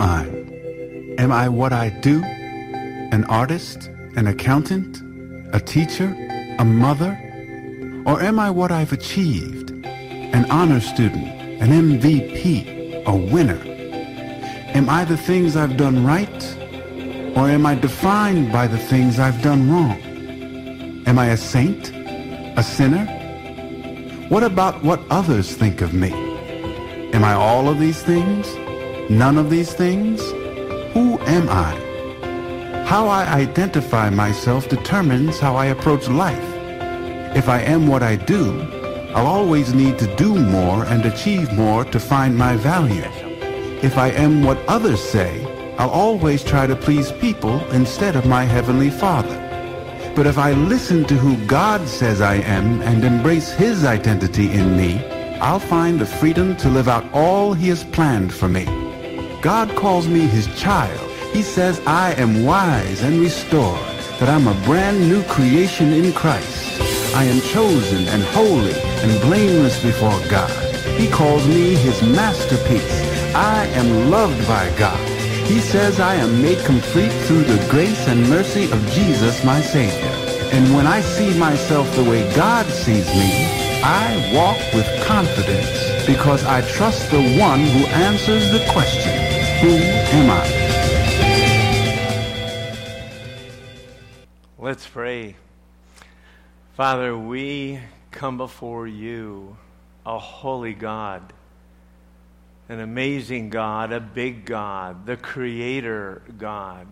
am I? Am I what I do? An artist? An accountant? A teacher? A mother? Or am I what I've achieved? An honor student? An MVP? A winner? Am I the things I've done right? Or am I defined by the things I've done wrong? Am I a saint? A sinner? What about what others think of me? Am I all of these things? None of these things? Who am I? How I identify myself determines how I approach life. If I am what I do, I'll always need to do more and achieve more to find my value. If I am what others say, I'll always try to please people instead of my Heavenly Father. But if I listen to who God says I am and embrace His identity in me, I'll find the freedom to live out all He has planned for me. God calls me His child. He says I am wise and restored, that I'm a brand new creation in Christ. I am chosen and holy and blameless before God. He calls me His masterpiece. I am loved by God. He says I am made complete through the grace and mercy of Jesus, my Savior. And when I see myself the way God sees me, I walk with confidence because I trust the one who answers the question, who am I? Let's pray. Father, we come before you, a holy God an amazing God, a big God, the creator God,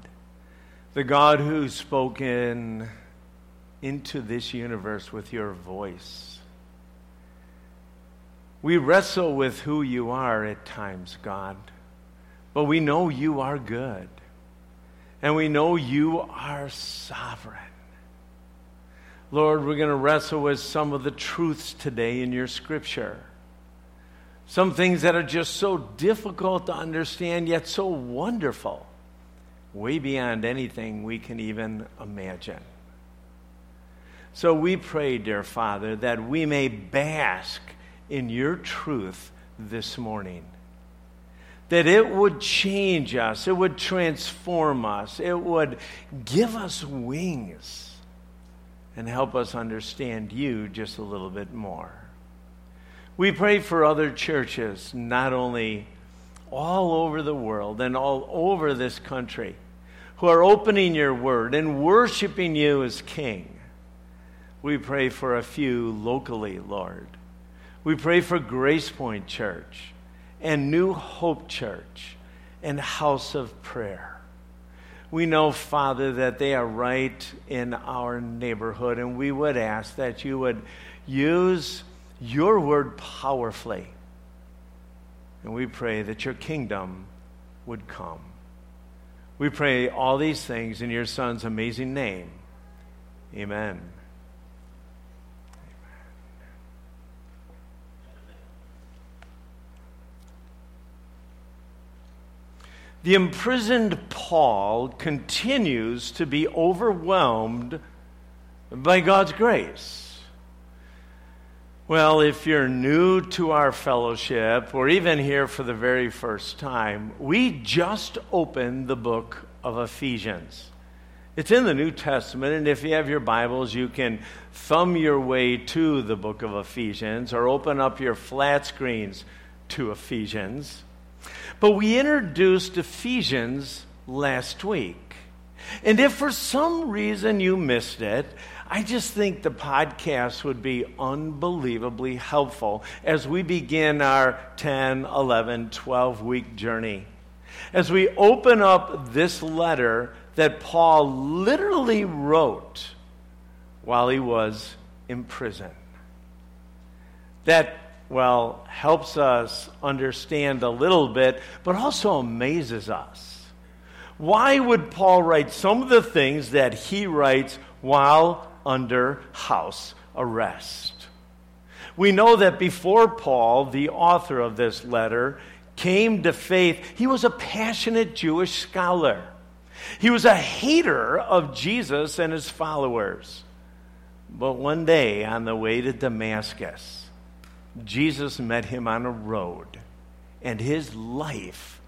the God who's spoken into this universe with your voice. We wrestle with who you are at times, God, but we know you are good, and we know you are sovereign. Lord, we're going to wrestle with some of the truths today in your scripture. Some things that are just so difficult to understand, yet so wonderful, way beyond anything we can even imagine. So we pray, dear Father, that we may bask in your truth this morning. That it would change us, it would transform us, it would give us wings and help us understand you just a little bit more. We pray for other churches, not only all over the world and all over this country, who are opening your word and worshiping you as King. We pray for a few locally, Lord. We pray for Grace Point Church and New Hope Church and House of Prayer. We know, Father, that they are right in our neighborhood, and we would ask that you would use your word powerfully. And we pray that your kingdom would come. We pray all these things in your Son's amazing name. Amen. The imprisoned Paul continues to be overwhelmed by God's grace. Well, if you're new to our fellowship or even here for the very first time, we just opened the book of Ephesians. It's in the New Testament, and if you have your Bibles, you can thumb your way to the book of Ephesians or open up your flat screens to Ephesians. But we introduced Ephesians last week. And if for some reason you missed it, I just think the podcast would be unbelievably helpful as we begin our 10, 11, 12 week journey. As we open up this letter that Paul literally wrote while he was in prison. That, well, helps us understand a little bit, but also amazes us. Why would Paul write some of the things that he writes while under house arrest. We know that before Paul, the author of this letter, came to faith, he was a passionate Jewish scholar. He was a hater of Jesus and his followers. But one day on the way to Damascus, Jesus met him on a road, and his life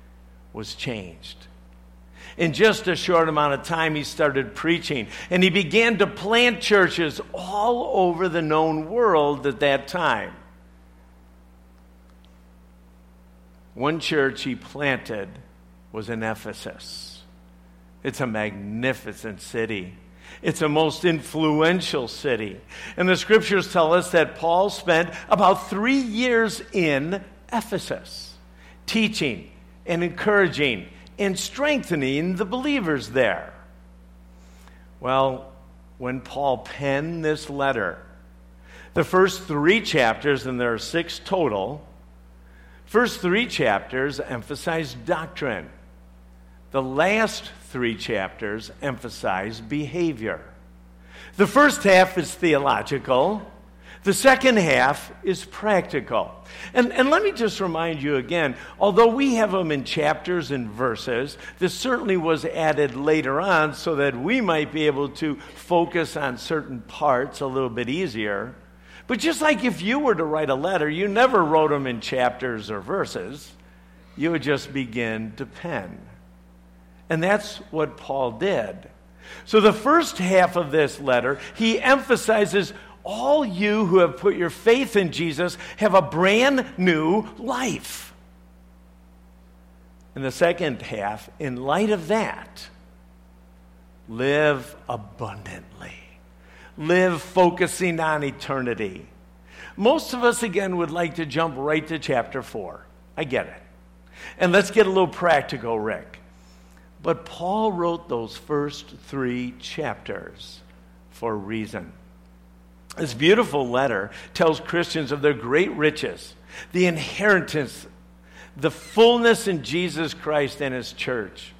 was changed. In just a short amount of time, he started preaching and he began to plant churches all over the known world at that time. One church he planted was in Ephesus. It's a magnificent city. It's a most influential city. And the scriptures tell us that Paul spent about three years in Ephesus, teaching and encouraging and strengthening the believers there. Well, when Paul penned this letter, the first three chapters, and there are six total, first three chapters emphasize doctrine. The last three chapters emphasize behavior. The first half is theological, the second half is practical. And, and let me just remind you again although we have them in chapters and verses, this certainly was added later on so that we might be able to focus on certain parts a little bit easier. But just like if you were to write a letter, you never wrote them in chapters or verses, you would just begin to pen. And that's what Paul did. So, the first half of this letter, he emphasizes all you who have put your faith in Jesus have a brand new life. In the second half, in light of that, live abundantly. Live focusing on eternity. Most of us, again, would like to jump right to chapter 4. I get it. And let's get a little practical, Rick. But Paul wrote those first three chapters for a reason. This beautiful letter tells Christians of their great riches, the inheritance, the fullness in Jesus Christ and his church.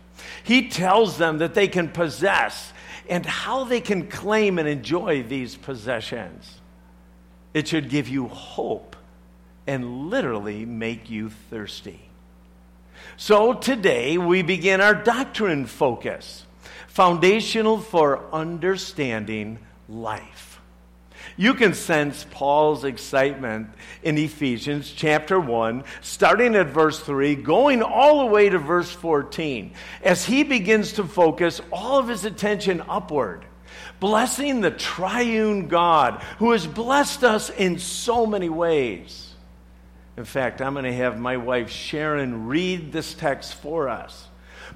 He tells them that they can possess and how they can claim and enjoy these possessions. It should give you hope and literally make you thirsty. So today we begin our doctrine focus, foundational for understanding life. You can sense Paul's excitement in Ephesians chapter 1, starting at verse 3, going all the way to verse 14, as he begins to focus all of his attention upward, blessing the triune God who has blessed us in so many ways. In fact, I'm going to have my wife Sharon read this text for us.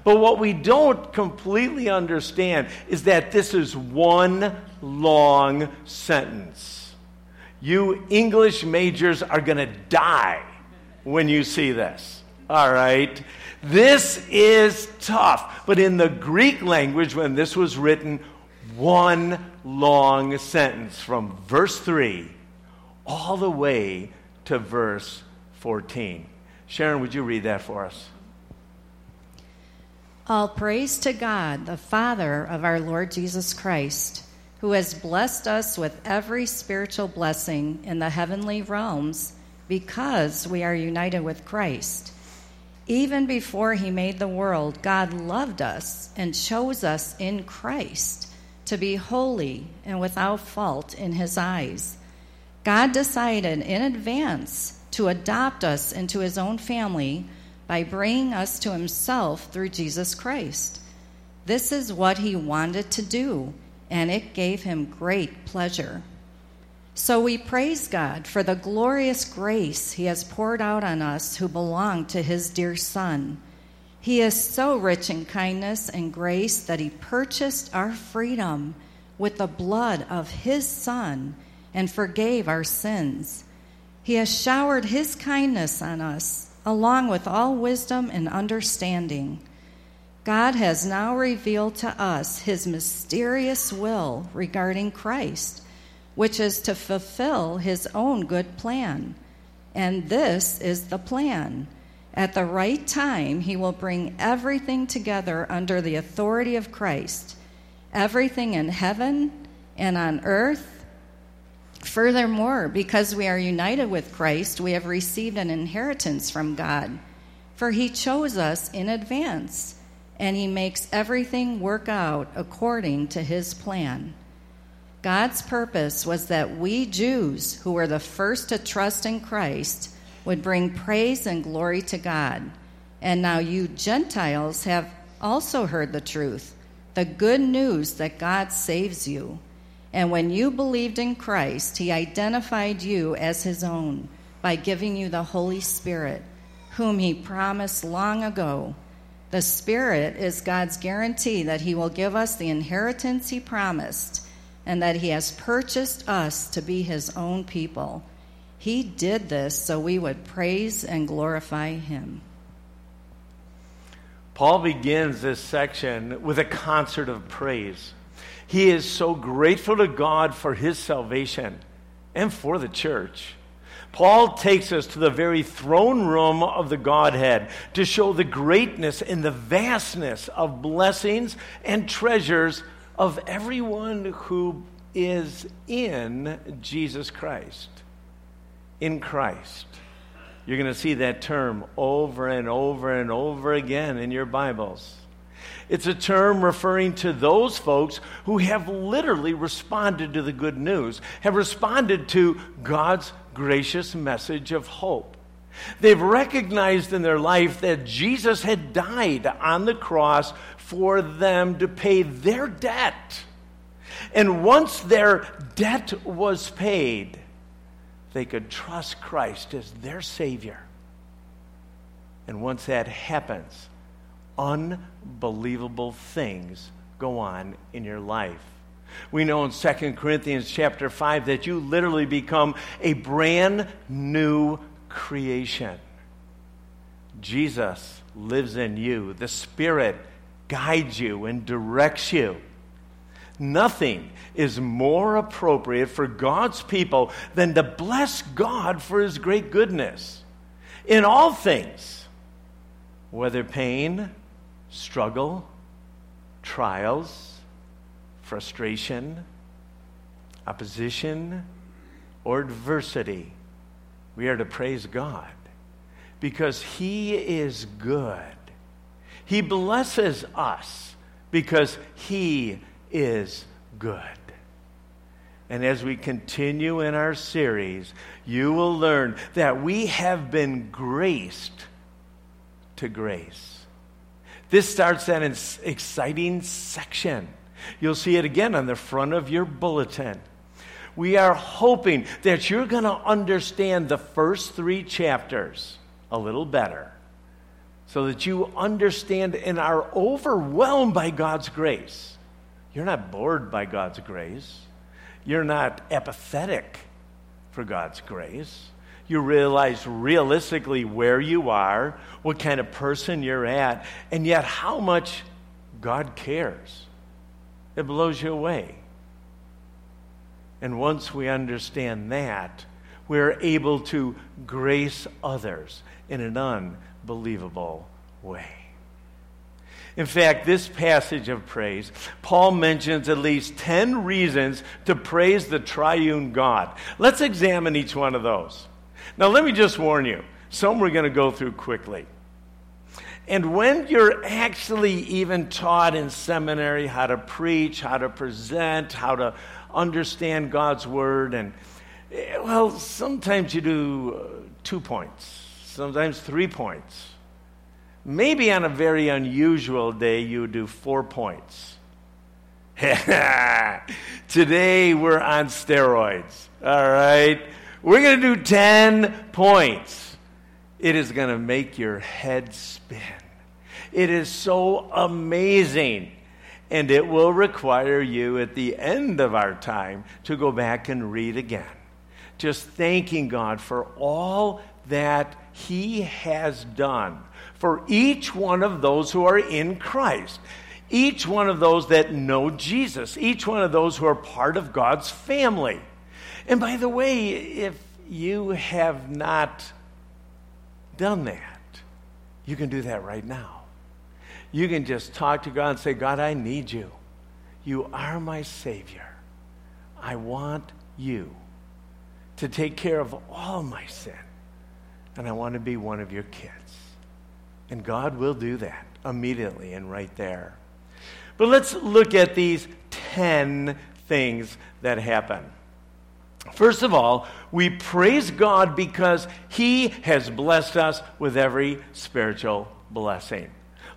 But what we don't completely understand is that this is one long sentence. You English majors are going to die when you see this. All right? This is tough. But in the Greek language, when this was written, one long sentence from verse 3 all the way to verse 14. Sharon, would you read that for us? All praise to God, the Father of our Lord Jesus Christ, who has blessed us with every spiritual blessing in the heavenly realms because we are united with Christ. Even before he made the world, God loved us and chose us in Christ to be holy and without fault in his eyes. God decided in advance to adopt us into his own family by bringing us to himself through Jesus Christ. This is what he wanted to do, and it gave him great pleasure. So we praise God for the glorious grace he has poured out on us who belong to his dear Son. He is so rich in kindness and grace that he purchased our freedom with the blood of his Son and forgave our sins. He has showered His kindness on us, along with all wisdom and understanding. God has now revealed to us His mysterious will regarding Christ, which is to fulfill His own good plan. And this is the plan. At the right time, He will bring everything together under the authority of Christ, everything in heaven and on earth Furthermore, because we are united with Christ, we have received an inheritance from God. For he chose us in advance, and he makes everything work out according to his plan. God's purpose was that we Jews, who were the first to trust in Christ, would bring praise and glory to God. And now you Gentiles have also heard the truth, the good news that God saves you. And when you believed in Christ, he identified you as his own by giving you the Holy Spirit, whom he promised long ago. The Spirit is God's guarantee that he will give us the inheritance he promised and that he has purchased us to be his own people. He did this so we would praise and glorify him. Paul begins this section with a concert of praise. He is so grateful to God for his salvation and for the church. Paul takes us to the very throne room of the Godhead to show the greatness and the vastness of blessings and treasures of everyone who is in Jesus Christ. In Christ. You're going to see that term over and over and over again in your Bibles. It's a term referring to those folks who have literally responded to the good news, have responded to God's gracious message of hope. They've recognized in their life that Jesus had died on the cross for them to pay their debt. And once their debt was paid, they could trust Christ as their Savior. And once that happens, unbelievable things go on in your life. We know in 2 Corinthians chapter 5 that you literally become a brand new creation. Jesus lives in you. The Spirit guides you and directs you. Nothing is more appropriate for God's people than to bless God for his great goodness in all things, whether pain, struggle, trials, frustration, opposition, or adversity. We are to praise God because he is good. He blesses us because he is good. And as we continue in our series, you will learn that we have been graced to grace. This starts an exciting section. You'll see it again on the front of your bulletin. We are hoping that you're going to understand the first three chapters a little better so that you understand and are overwhelmed by God's grace you're not bored by God's grace. You're not apathetic for God's grace. You realize realistically where you are, what kind of person you're at, and yet how much God cares. It blows you away. And once we understand that, we're able to grace others in an unbelievable way. In fact, this passage of praise, Paul mentions at least 10 reasons to praise the triune God. Let's examine each one of those. Now, let me just warn you some we're going to go through quickly. And when you're actually even taught in seminary how to preach, how to present, how to understand God's word, and well, sometimes you do uh, two points, sometimes three points. Maybe on a very unusual day, you do four points. Today, we're on steroids. All right? We're going to do 10 points. It is going to make your head spin. It is so amazing. And it will require you at the end of our time to go back and read again. Just thanking God for all that He has done for each one of those who are in Christ. Each one of those that know Jesus, each one of those who are part of God's family. And by the way, if you have not done that, you can do that right now. You can just talk to God and say, God, I need you. You are my Savior. I want you to take care of all my sin. And I want to be one of your kids. And God will do that immediately and right there. But let's look at these 10 things that happen. First of all, we praise God because He has blessed us with every spiritual blessing.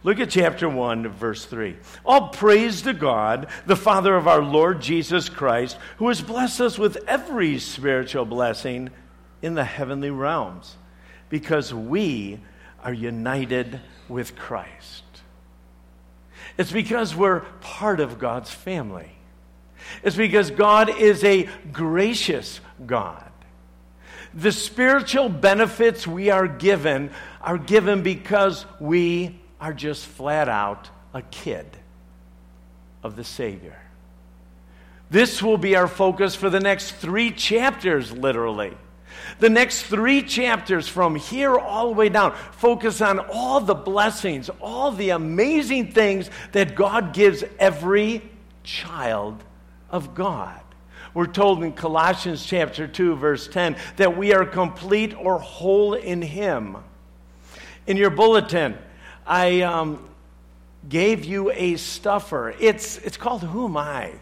Look at chapter 1, verse 3. All praise to God, the Father of our Lord Jesus Christ, who has blessed us with every spiritual blessing in the heavenly realms, because we are united with Christ. It's because we're part of God's family. It's because God is a gracious God. The spiritual benefits we are given are given because we are just flat out a kid of the Savior. This will be our focus for the next three chapters, literally. The next three chapters from here all the way down focus on all the blessings, all the amazing things that God gives every child of God. We're told in Colossians chapter 2, verse 10, that we are complete or whole in Him. In your bulletin, I um, gave you a stuffer. It's, it's called Who Am I?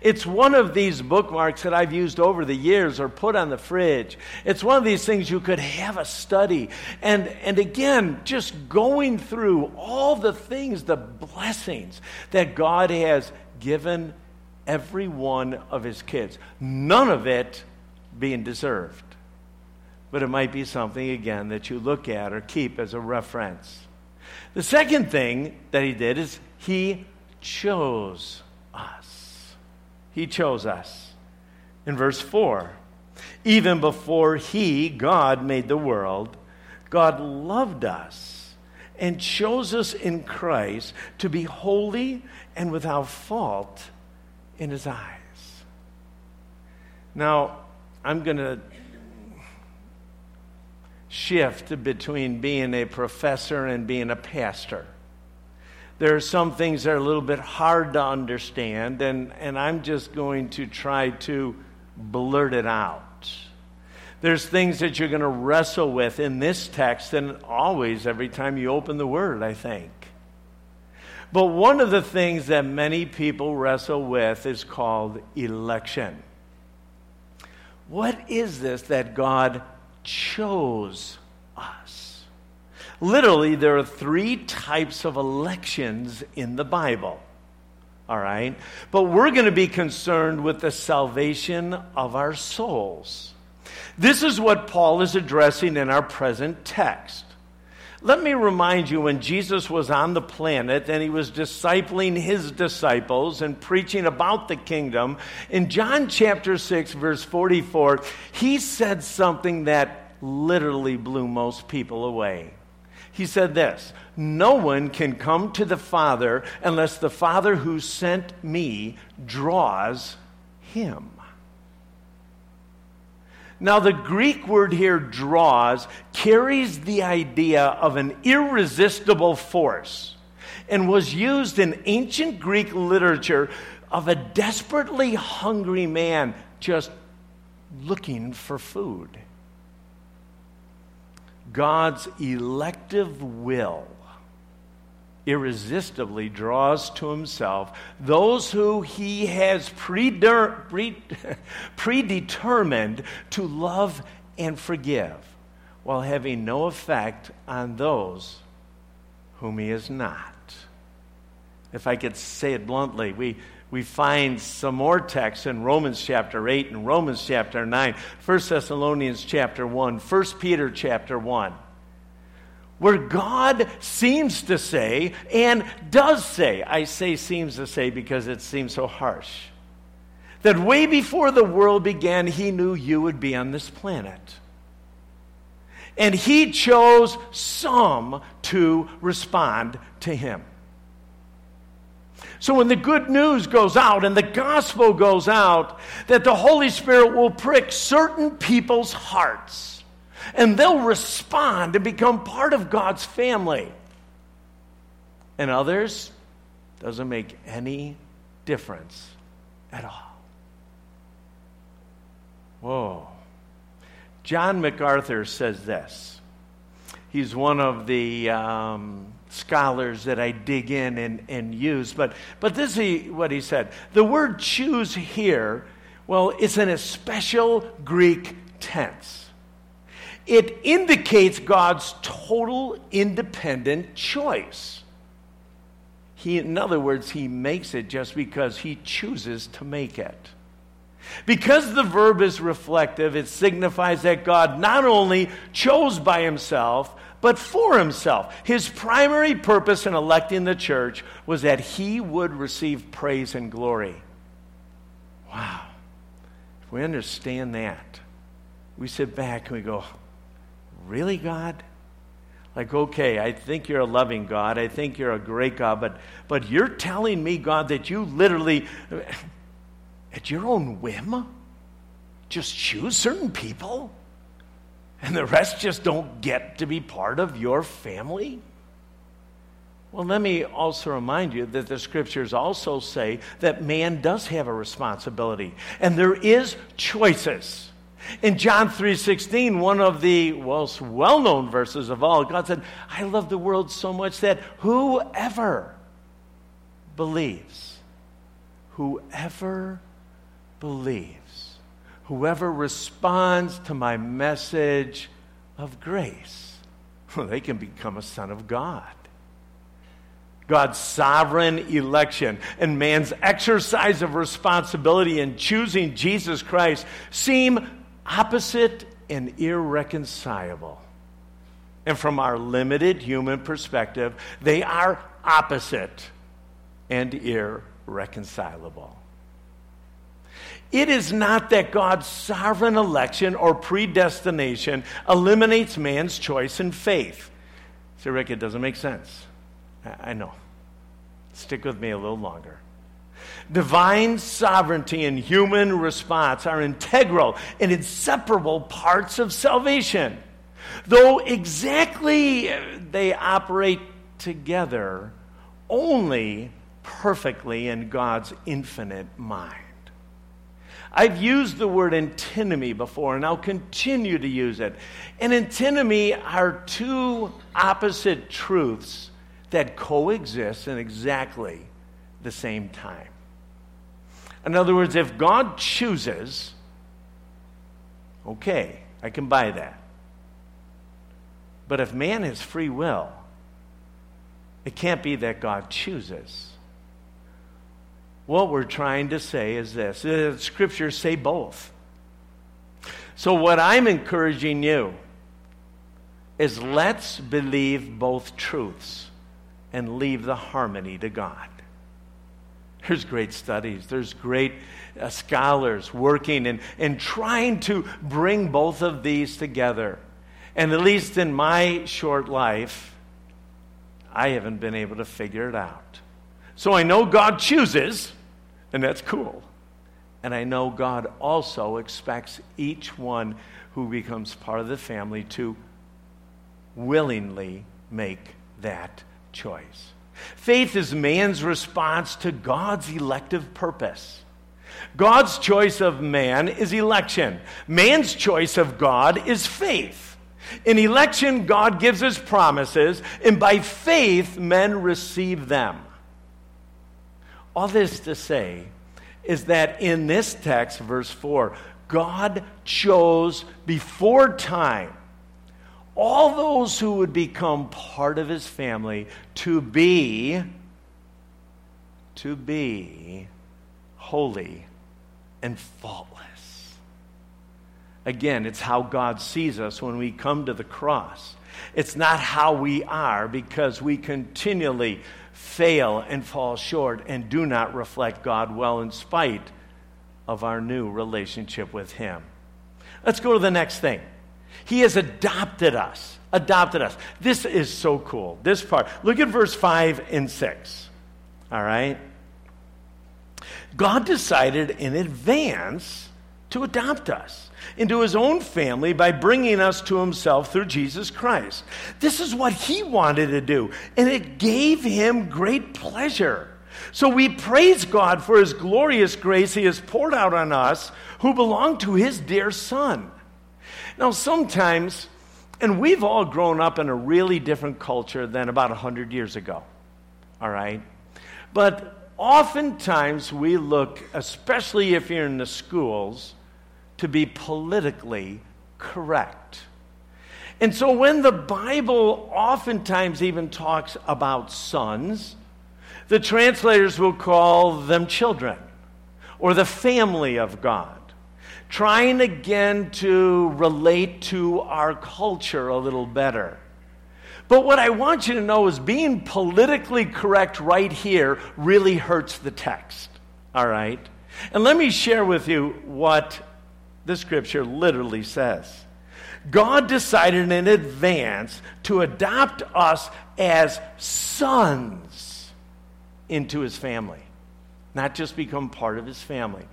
It's one of these bookmarks that I've used over the years or put on the fridge. It's one of these things you could have a study. And, and again, just going through all the things, the blessings that God has given every one of his kids. None of it being deserved. But it might be something, again, that you look at or keep as a reference. The second thing that he did is he chose us. He chose us. In verse 4, even before he, God, made the world, God loved us and chose us in Christ to be holy and without fault in his eyes. Now, I'm going to shift between being a professor and being a pastor. There are some things that are a little bit hard to understand, and, and I'm just going to try to blurt it out. There's things that you're going to wrestle with in this text, and always every time you open the Word, I think. But one of the things that many people wrestle with is called election. What is this that God chose us? Literally, there are three types of elections in the Bible. All right? But we're going to be concerned with the salvation of our souls. This is what Paul is addressing in our present text. Let me remind you when Jesus was on the planet and he was discipling his disciples and preaching about the kingdom, in John chapter 6, verse 44, he said something that literally blew most people away. He said this No one can come to the Father unless the Father who sent me draws him. Now, the Greek word here, draws, carries the idea of an irresistible force and was used in ancient Greek literature of a desperately hungry man just looking for food. God's elective will irresistibly draws to himself those who he has predetermined to love and forgive, while having no effect on those whom he is not. If I could say it bluntly, we, we find some more texts in Romans chapter 8 and Romans chapter 9, 1 Thessalonians chapter 1, 1 Peter chapter 1 where God seems to say and does say, I say seems to say because it seems so harsh, that way before the world began, He knew you would be on this planet. And He chose some to respond to Him. So when the good news goes out and the gospel goes out, that the Holy Spirit will prick certain people's hearts and they'll respond and become part of God's family. And others, doesn't make any difference at all. Whoa. John MacArthur says this. He's one of the um, scholars that I dig in and, and use. But, but this is what he said. The word choose here Well, it's in a special Greek tense. It indicates God's total independent choice. He, in other words, he makes it just because he chooses to make it. Because the verb is reflective, it signifies that God not only chose by himself, but for himself. His primary purpose in electing the church was that he would receive praise and glory. Wow. If we understand that, we sit back and we go, Really, God? Like, okay, I think you're a loving God. I think you're a great God, but, but you're telling me, God, that you literally, at your own whim, just choose certain people? and the rest just don't get to be part of your family? Well, let me also remind you that the scriptures also say that man does have a responsibility and there is choices. In John 3:16, one of the most well-known verses of all, God said, "I love the world so much that whoever believes, whoever believes whoever responds to my message of grace, well, they can become a son of God. God's sovereign election and man's exercise of responsibility in choosing Jesus Christ seem opposite and irreconcilable. And from our limited human perspective, they are opposite and irreconcilable. It is not that God's sovereign election or predestination eliminates man's choice in faith. Say, Rick, it doesn't make sense. I know. Stick with me a little longer. Divine sovereignty and human response are integral and inseparable parts of salvation. Though exactly uh, they operate together only perfectly in God's infinite mind. I've used the word antinomy before, and I'll continue to use it. And antinomy are two opposite truths that coexist in exactly the same time. In other words, if God chooses, okay, I can buy that. But if man has free will, it can't be that God chooses. What we're trying to say is this the scriptures say both. So, what I'm encouraging you is let's believe both truths and leave the harmony to God. There's great studies, there's great uh, scholars working and, and trying to bring both of these together. And at least in my short life, I haven't been able to figure it out. So I know God chooses, and that's cool. And I know God also expects each one who becomes part of the family to willingly make that choice. Faith is man's response to God's elective purpose. God's choice of man is election. Man's choice of God is faith. In election, God gives his promises, and by faith, men receive them. All this to say is that in this text, verse 4, God chose before time all those who would become part of his family to be to be holy and faultless. Again, it's how God sees us when we come to the cross. It's not how we are because we continually fail and fall short and do not reflect God well in spite of our new relationship with Him. Let's go to the next thing. He has adopted us. Adopted us. This is so cool. This part. Look at verse 5 and 6. All right? God decided in advance to adopt us into his own family by bringing us to himself through Jesus Christ. This is what he wanted to do, and it gave him great pleasure. So we praise God for his glorious grace he has poured out on us who belong to his dear son. Now, sometimes, and we've all grown up in a really different culture than about 100 years ago, all right? But oftentimes we look, especially if you're in the schools, to be politically correct. And so when the Bible oftentimes even talks about sons, the translators will call them children or the family of God, trying again to relate to our culture a little better. But what I want you to know is being politically correct right here really hurts the text. All right? And let me share with you what the scripture literally says. God decided in advance to adopt us as sons into his family, not just become part of his family.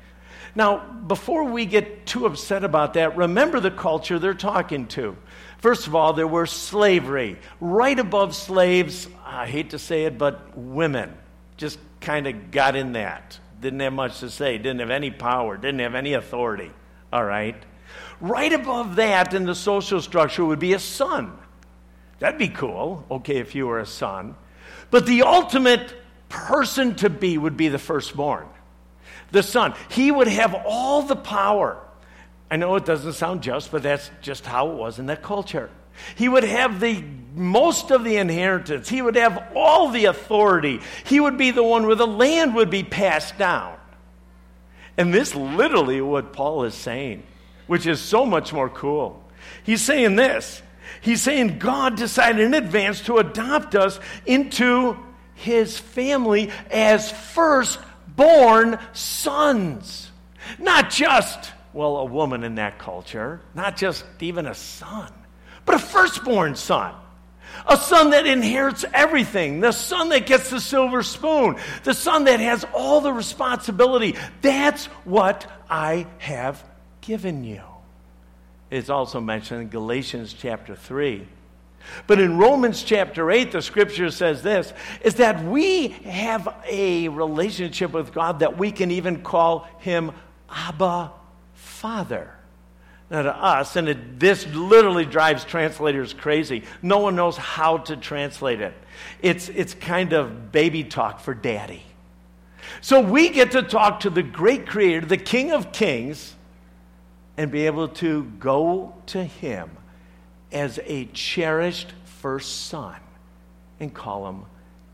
Now, before we get too upset about that, remember the culture they're talking to. First of all, there was slavery. Right above slaves, I hate to say it, but women just kind of got in that. Didn't have much to say, didn't have any power, didn't have any authority. All right? Right above that in the social structure would be a son. That'd be cool, okay, if you were a son. But the ultimate person to be would be the firstborn, the son. He would have all the power. I know it doesn't sound just, but that's just how it was in that culture. He would have the most of the inheritance. He would have all the authority. He would be the one where the land would be passed down. And this literally what Paul is saying, which is so much more cool. He's saying this. He's saying God decided in advance to adopt us into his family as firstborn sons. Not just well, a woman in that culture, not just even a son, but a firstborn son. A son that inherits everything, the son that gets the silver spoon, the son that has all the responsibility. That's what I have given you. It's also mentioned in Galatians chapter 3. But in Romans chapter 8, the scripture says this is that we have a relationship with God that we can even call him Abba Father. Now, to us, and it, this literally drives translators crazy. No one knows how to translate it. It's, it's kind of baby talk for daddy. So we get to talk to the great creator, the King of Kings, and be able to go to him as a cherished first son and call him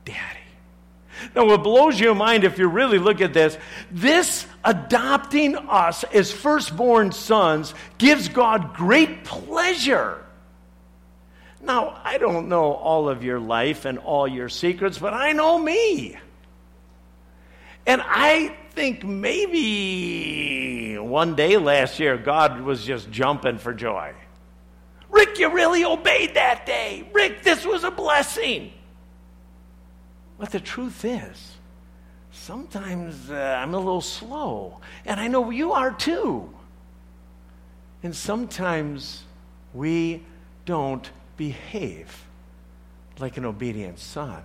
daddy. Now, what blows your mind if you really look at this, this adopting us as firstborn sons gives God great pleasure. Now, I don't know all of your life and all your secrets, but I know me. And I think maybe one day last year, God was just jumping for joy. Rick, you really obeyed that day. Rick, this was a blessing. But the truth is, sometimes uh, I'm a little slow, and I know you are too. And sometimes we don't behave like an obedient son.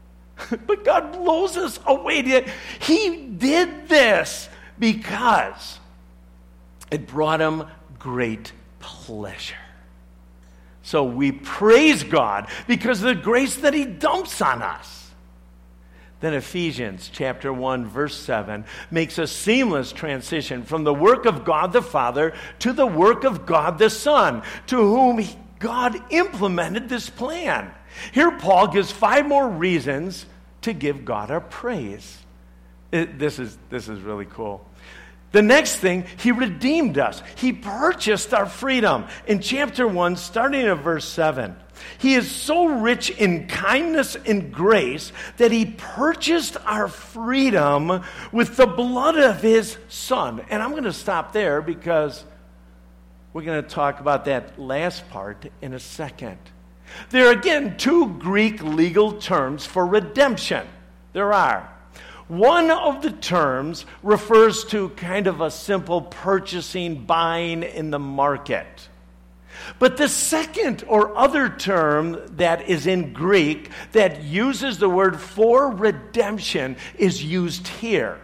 but God blows us away. He did this because it brought him great pleasure. So we praise God because of the grace that He dumps on us. Then Ephesians chapter 1 verse 7 makes a seamless transition from the work of God the Father to the work of God the Son, to whom God implemented this plan. Here Paul gives five more reasons to give God our praise. It, this, is, this is really cool. The next thing, he redeemed us. He purchased our freedom. In chapter 1, starting at verse 7. He is so rich in kindness and grace that he purchased our freedom with the blood of his son. And I'm going to stop there because we're going to talk about that last part in a second. There are again two Greek legal terms for redemption. There are. One of the terms refers to kind of a simple purchasing, buying in the market. But the second or other term that is in Greek that uses the word for redemption is used here.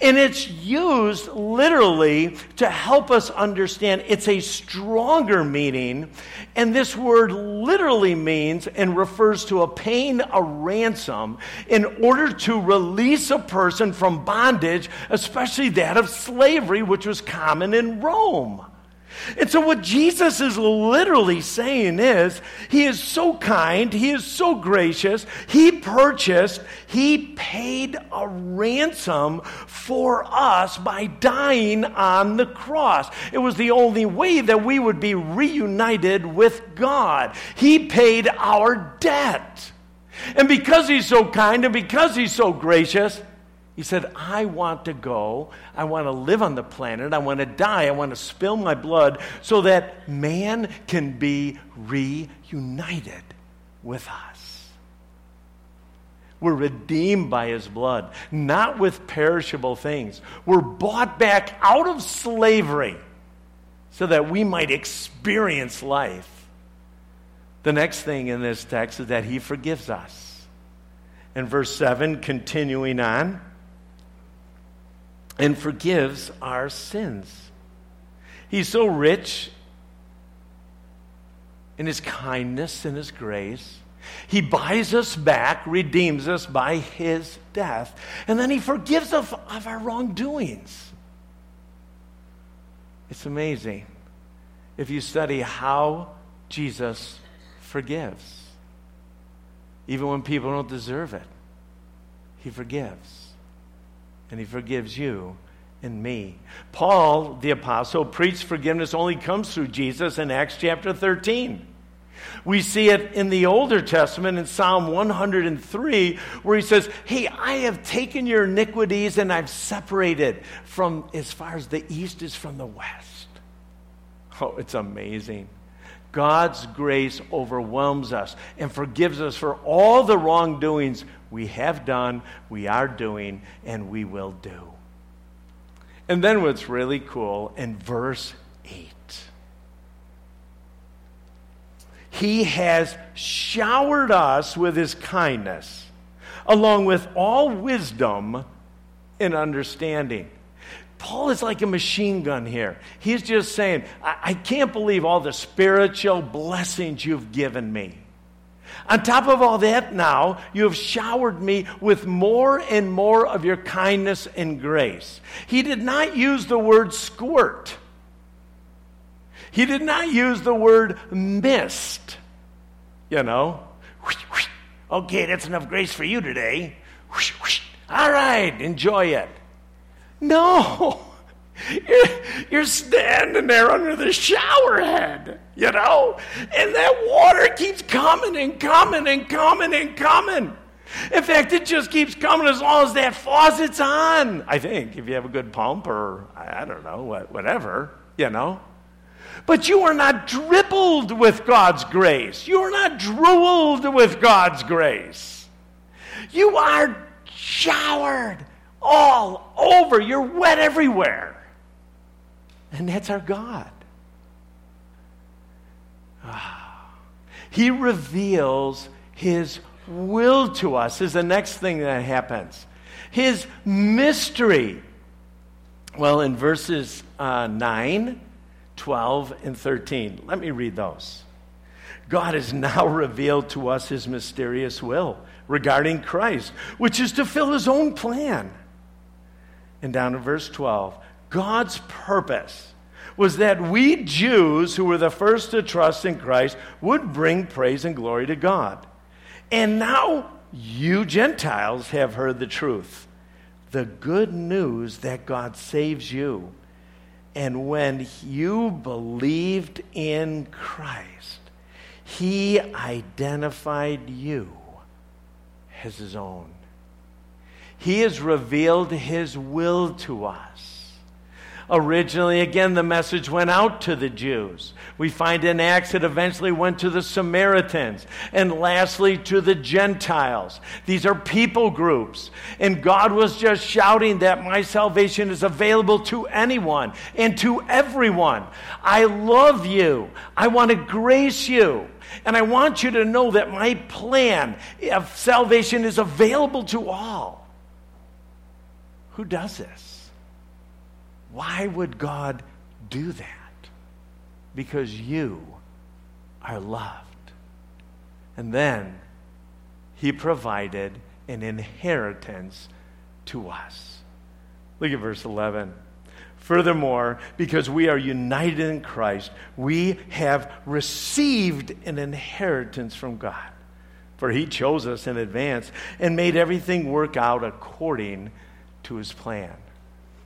And it's used literally to help us understand it's a stronger meaning. And this word literally means and refers to a paying a ransom in order to release a person from bondage, especially that of slavery, which was common in Rome. And so, what Jesus is literally saying is, He is so kind, He is so gracious, He purchased, He paid a ransom for us by dying on the cross. It was the only way that we would be reunited with God. He paid our debt. And because He's so kind and because He's so gracious, he said, I want to go. I want to live on the planet. I want to die. I want to spill my blood so that man can be reunited with us. We're redeemed by his blood, not with perishable things. We're bought back out of slavery so that we might experience life. The next thing in this text is that he forgives us. In verse 7, continuing on, and forgives our sins. He's so rich in his kindness and his grace. He buys us back, redeems us by his death, and then he forgives us of, of our wrongdoings. It's amazing if you study how Jesus forgives. Even when people don't deserve it, he forgives and he forgives you and me. Paul, the apostle, preached forgiveness only comes through Jesus in Acts chapter 13. We see it in the Older Testament in Psalm 103, where he says, Hey, I have taken your iniquities and I've separated from as far as the east is from the west. Oh, it's amazing. God's grace overwhelms us and forgives us for all the wrongdoings we have done, we are doing, and we will do. And then what's really cool in verse 8 He has showered us with His kindness, along with all wisdom and understanding. Paul is like a machine gun here. He's just saying, I, I can't believe all the spiritual blessings you've given me. On top of all that, now you have showered me with more and more of your kindness and grace. He did not use the word squirt, he did not use the word mist. You know, okay, that's enough grace for you today. All right, enjoy it. No. You're, you're, standing there under the shower head, you know, and that water keeps coming and coming and coming and coming. In fact, it just keeps coming as long as that faucet's on. I think, if you have a good pump or I don't know, whatever, you know. But you are not dribbled with God's grace. You are not drooled with God's grace. You are showered all over. You're wet everywhere. And that's our God. He reveals His will to us, is the next thing that happens. His mystery. Well, in verses uh, 9, 12, and 13, let me read those. God has now revealed to us His mysterious will regarding Christ, which is to fill His own plan and down to verse 12. God's purpose was that we Jews, who were the first to trust in Christ, would bring praise and glory to God. And now you Gentiles have heard the truth the good news that God saves you. And when you believed in Christ, He identified you as His own. He has revealed His will to us. Originally, again, the message went out to the Jews. We find in Acts it eventually went to the Samaritans. And lastly, to the Gentiles. These are people groups. And God was just shouting that my salvation is available to anyone and to everyone. I love you. I want to grace you. And I want you to know that my plan of salvation is available to all. Who does this? Why would God do that? Because you are loved. And then he provided an inheritance to us. Look at verse 11. Furthermore, because we are united in Christ, we have received an inheritance from God. For he chose us in advance and made everything work out according to his plan.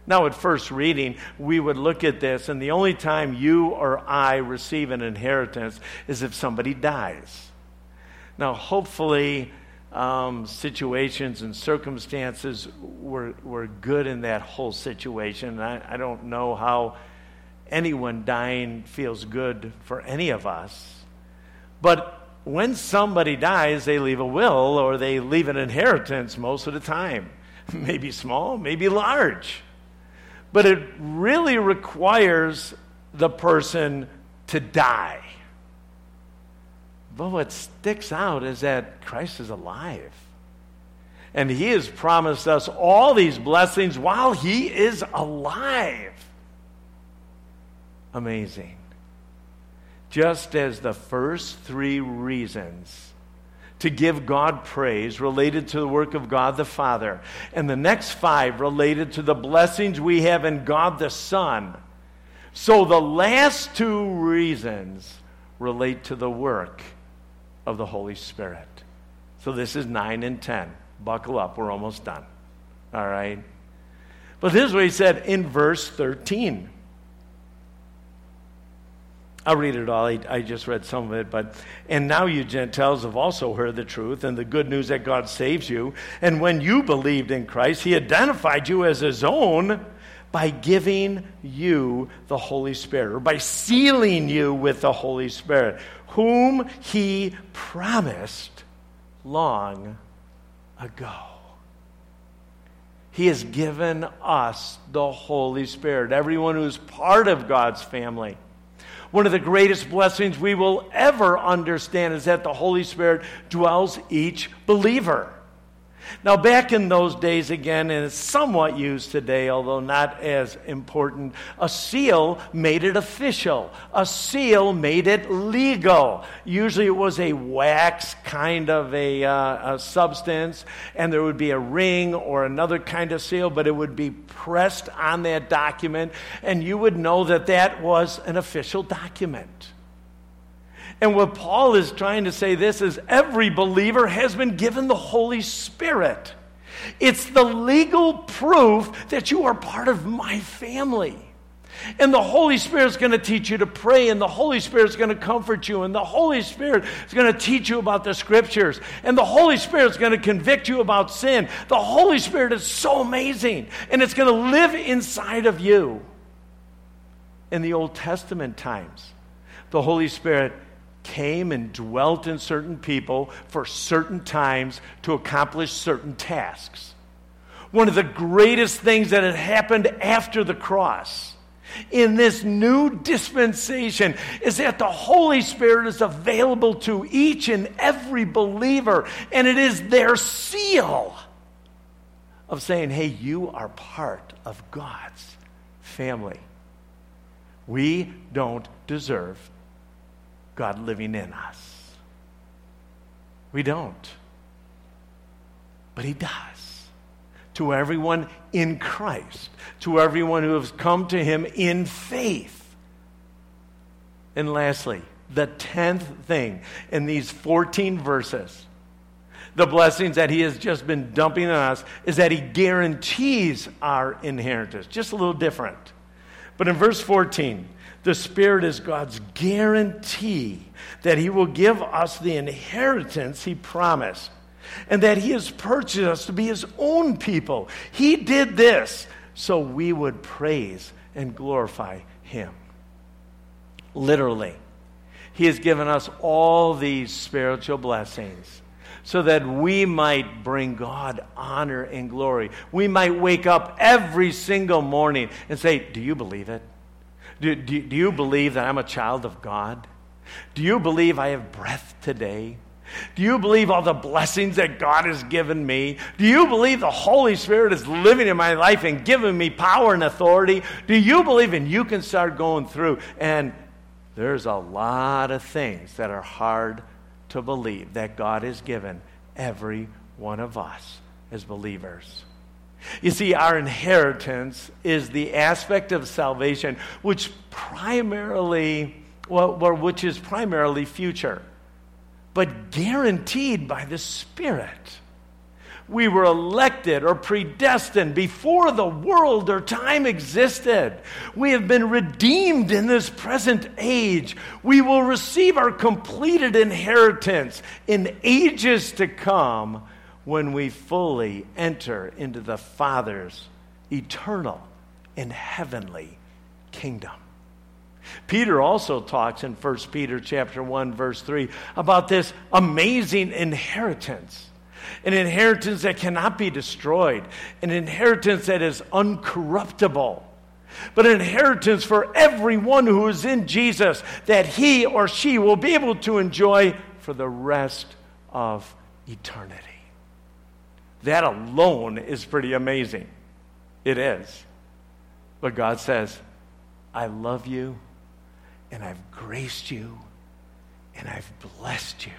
Now, at first reading, we would look at this, and the only time you or I receive an inheritance is if somebody dies. Now, hopefully, um, situations and circumstances were, were good in that whole situation. I, I don't know how anyone dying feels good for any of us. But when somebody dies, they leave a will or they leave an inheritance most of the time. Maybe small, maybe large. But it really requires the person to die. But what sticks out is that Christ is alive. And he has promised us all these blessings while he is alive. Amazing. Just as the first three reasons to give God praise related to the work of God the Father, and the next five related to the blessings we have in God the Son. So the last two reasons relate to the work of the Holy Spirit. So this is 9 and 10. Buckle up, we're almost done. All right? But this is what he said in verse 13. I'll read it all. I, I, just read some of it. But, and now you Gentiles have also heard the truth and the good news that God saves you. And when you believed in Christ, He identified you as His own by giving you the Holy Spirit, or by sealing you with the Holy Spirit, whom he promised long ago. He has given us the Holy Spirit, everyone who's part of God's family. One of the greatest blessings we will ever understand is that the Holy Spirit dwells each believer. Now, back in those days, again, and it's somewhat used today, although not as important, a seal made it official. A seal made it legal. Usually it was a wax kind of a, uh, a substance, and there would be a ring or another kind of seal, but it would be pressed on that document, and you would know that that was an official document. And what Paul is trying to say this is every believer has been given the Holy Spirit. It's the legal proof that you are part of my family. And the Holy Spirit is going to teach you to pray, and the Holy Spirit is going to comfort you, and the Holy Spirit is going to teach you about the scriptures, and the Holy Spirit is going to convict you about sin. The Holy Spirit is so amazing, and it's going to live inside of you. In the Old Testament times, the Holy Spirit came and dwelt in certain people for certain times to accomplish certain tasks. One of the greatest things that had happened after the cross in this new dispensation is that the Holy Spirit is available to each and every believer, and it is their seal of saying, hey, you are part of God's family. We don't deserve God living in us. We don't. But He does. To everyone in Christ, to everyone who has come to Him in faith. And lastly, the tenth thing in these 14 verses, the blessings that He has just been dumping on us, is that He guarantees our inheritance. Just a little different. But in verse 14, the Spirit is God's guarantee that He will give us the inheritance He promised and that He has purchased us to be His own people. He did this so we would praise and glorify Him. Literally, He has given us all these spiritual blessings so that we might bring God honor and glory. We might wake up every single morning and say, Do you believe it? Do, do, do you believe that I'm a child of God? Do you believe I have breath today? Do you believe all the blessings that God has given me? Do you believe the Holy Spirit is living in my life and giving me power and authority? Do you believe and you can start going through? And there's a lot of things that are hard to believe that God has given every one of us as believers. You see, our inheritance is the aspect of salvation which primarily, well, which is primarily future, but guaranteed by the Spirit. We were elected or predestined before the world or time existed. We have been redeemed in this present age. We will receive our completed inheritance in ages to come when we fully enter into the Father's eternal and heavenly kingdom. Peter also talks in 1 Peter chapter 1 verse 3 about this amazing inheritance. An inheritance that cannot be destroyed, an inheritance that is uncorruptible. But an inheritance for everyone who is in Jesus that he or she will be able to enjoy for the rest of eternity. That alone is pretty amazing. It is. But God says, I love you, and I've graced you, and I've blessed you.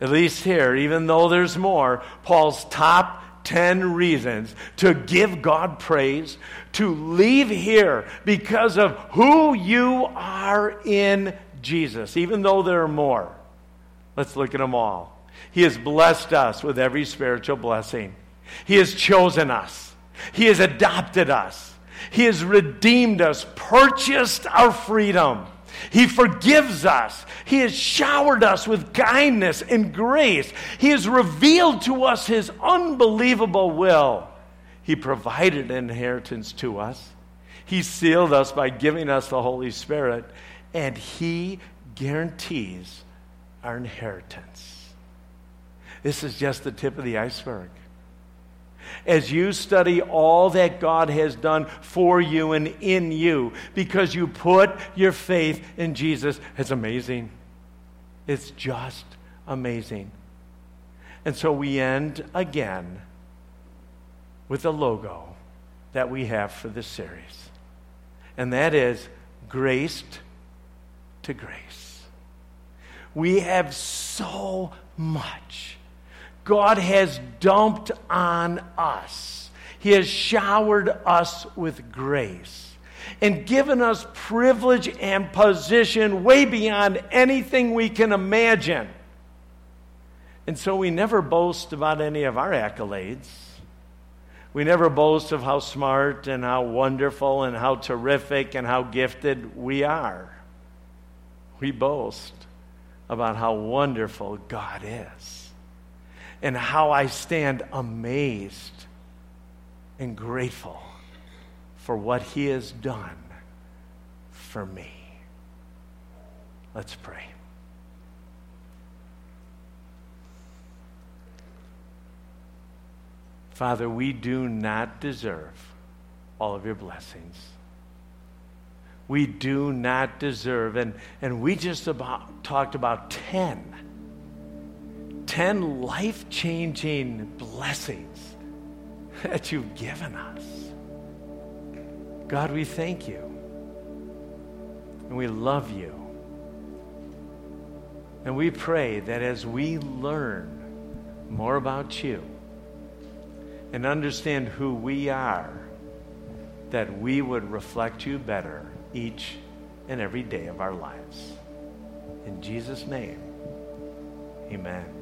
At least here, even though there's more, Paul's top 10 reasons to give God praise, to leave here because of who you are in Jesus, even though there are more. Let's look at them all. He has blessed us with every spiritual blessing. He has chosen us. He has adopted us. He has redeemed us, purchased our freedom. He forgives us. He has showered us with kindness and grace. He has revealed to us His unbelievable will. He provided inheritance to us. He sealed us by giving us the Holy Spirit. And He guarantees our inheritance. This is just the tip of the iceberg. As you study all that God has done for you and in you because you put your faith in Jesus, it's amazing. It's just amazing. And so we end again with the logo that we have for this series. And that is graced to grace. We have so much God has dumped on us. He has showered us with grace and given us privilege and position way beyond anything we can imagine. And so we never boast about any of our accolades. We never boast of how smart and how wonderful and how terrific and how gifted we are. We boast about how wonderful God is and how I stand amazed and grateful for what He has done for me. Let's pray. Father, we do not deserve all of your blessings. We do not deserve, and, and we just about talked about 10 10 life changing blessings that you've given us. God, we thank you. And we love you. And we pray that as we learn more about you and understand who we are, that we would reflect you better each and every day of our lives. In Jesus' name, amen.